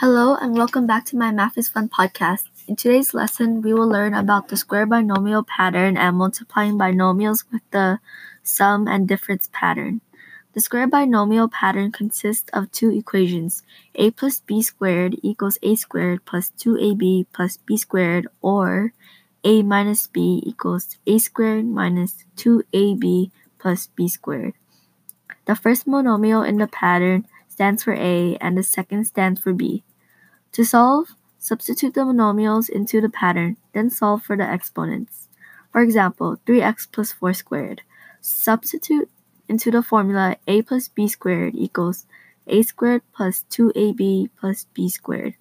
Hello and welcome back to my Math is Fun podcast. In today's lesson, we will learn about the square binomial pattern and multiplying binomials with the sum and difference pattern. The square binomial pattern consists of two equations, a plus b squared equals a squared plus 2ab plus b squared, or a minus b equals a squared minus 2ab plus b squared. The first monomial in the pattern stands for a and the second stands for b. To solve, substitute the monomials into the pattern, then solve for the exponents. For example, 3x plus 4 squared. Substitute into the formula a plus b squared equals a squared plus 2ab plus b squared.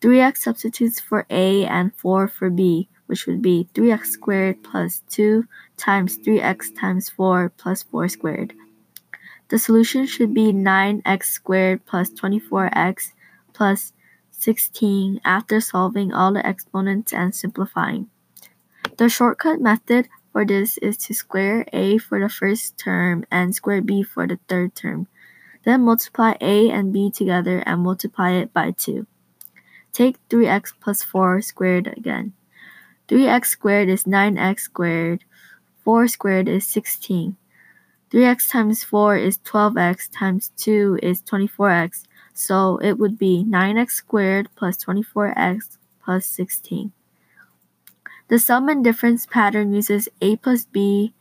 3x substitutes for a and 4 for b, which would be 3x squared plus 2 times 3x times 4 plus 4 squared. The solution should be 9x squared plus 24x plus 16 after solving all the exponents and simplifying. The shortcut method for this is to square a for the first term and square b for the third term. Then multiply a and b together and multiply it by 2. Take 3x plus 4 squared again. 3x squared is 9x squared. 4 squared is 16. 3x times 4 is 12x times 2 is 24x, so it would be 9x squared plus 24x plus 16. The sum and difference pattern uses a plus b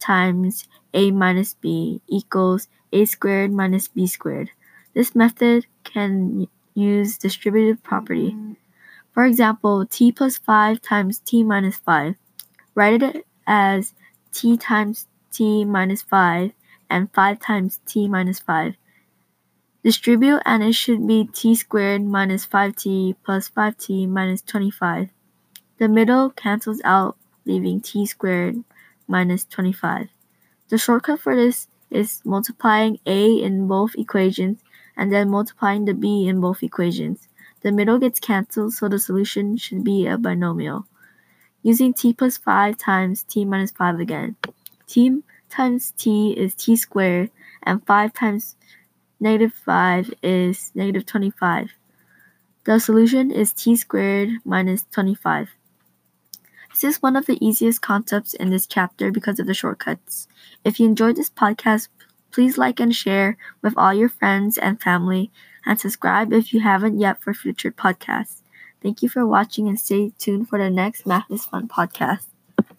times a minus b equals a squared minus b squared. This method can use distributive property. For example, t plus 5 times t minus 5. Write it as t times t minus 5 and 5 times t minus 5. Distribute and it should be t squared minus 5t plus 5t minus 25. The middle cancels out, leaving t squared minus 25. The shortcut for this is multiplying a in both equations and then multiplying the b in both equations. The middle gets cancelled, so the solution should be a binomial. Using t plus 5 times t minus 5 again t times t is t squared, and 5 times negative 5 is negative 25. The solution is t squared minus 25. This is one of the easiest concepts in this chapter because of the shortcuts. If you enjoyed this podcast, please like and share with all your friends and family, and subscribe if you haven't yet for future podcasts. Thank you for watching and stay tuned for the next Math is Fun podcast.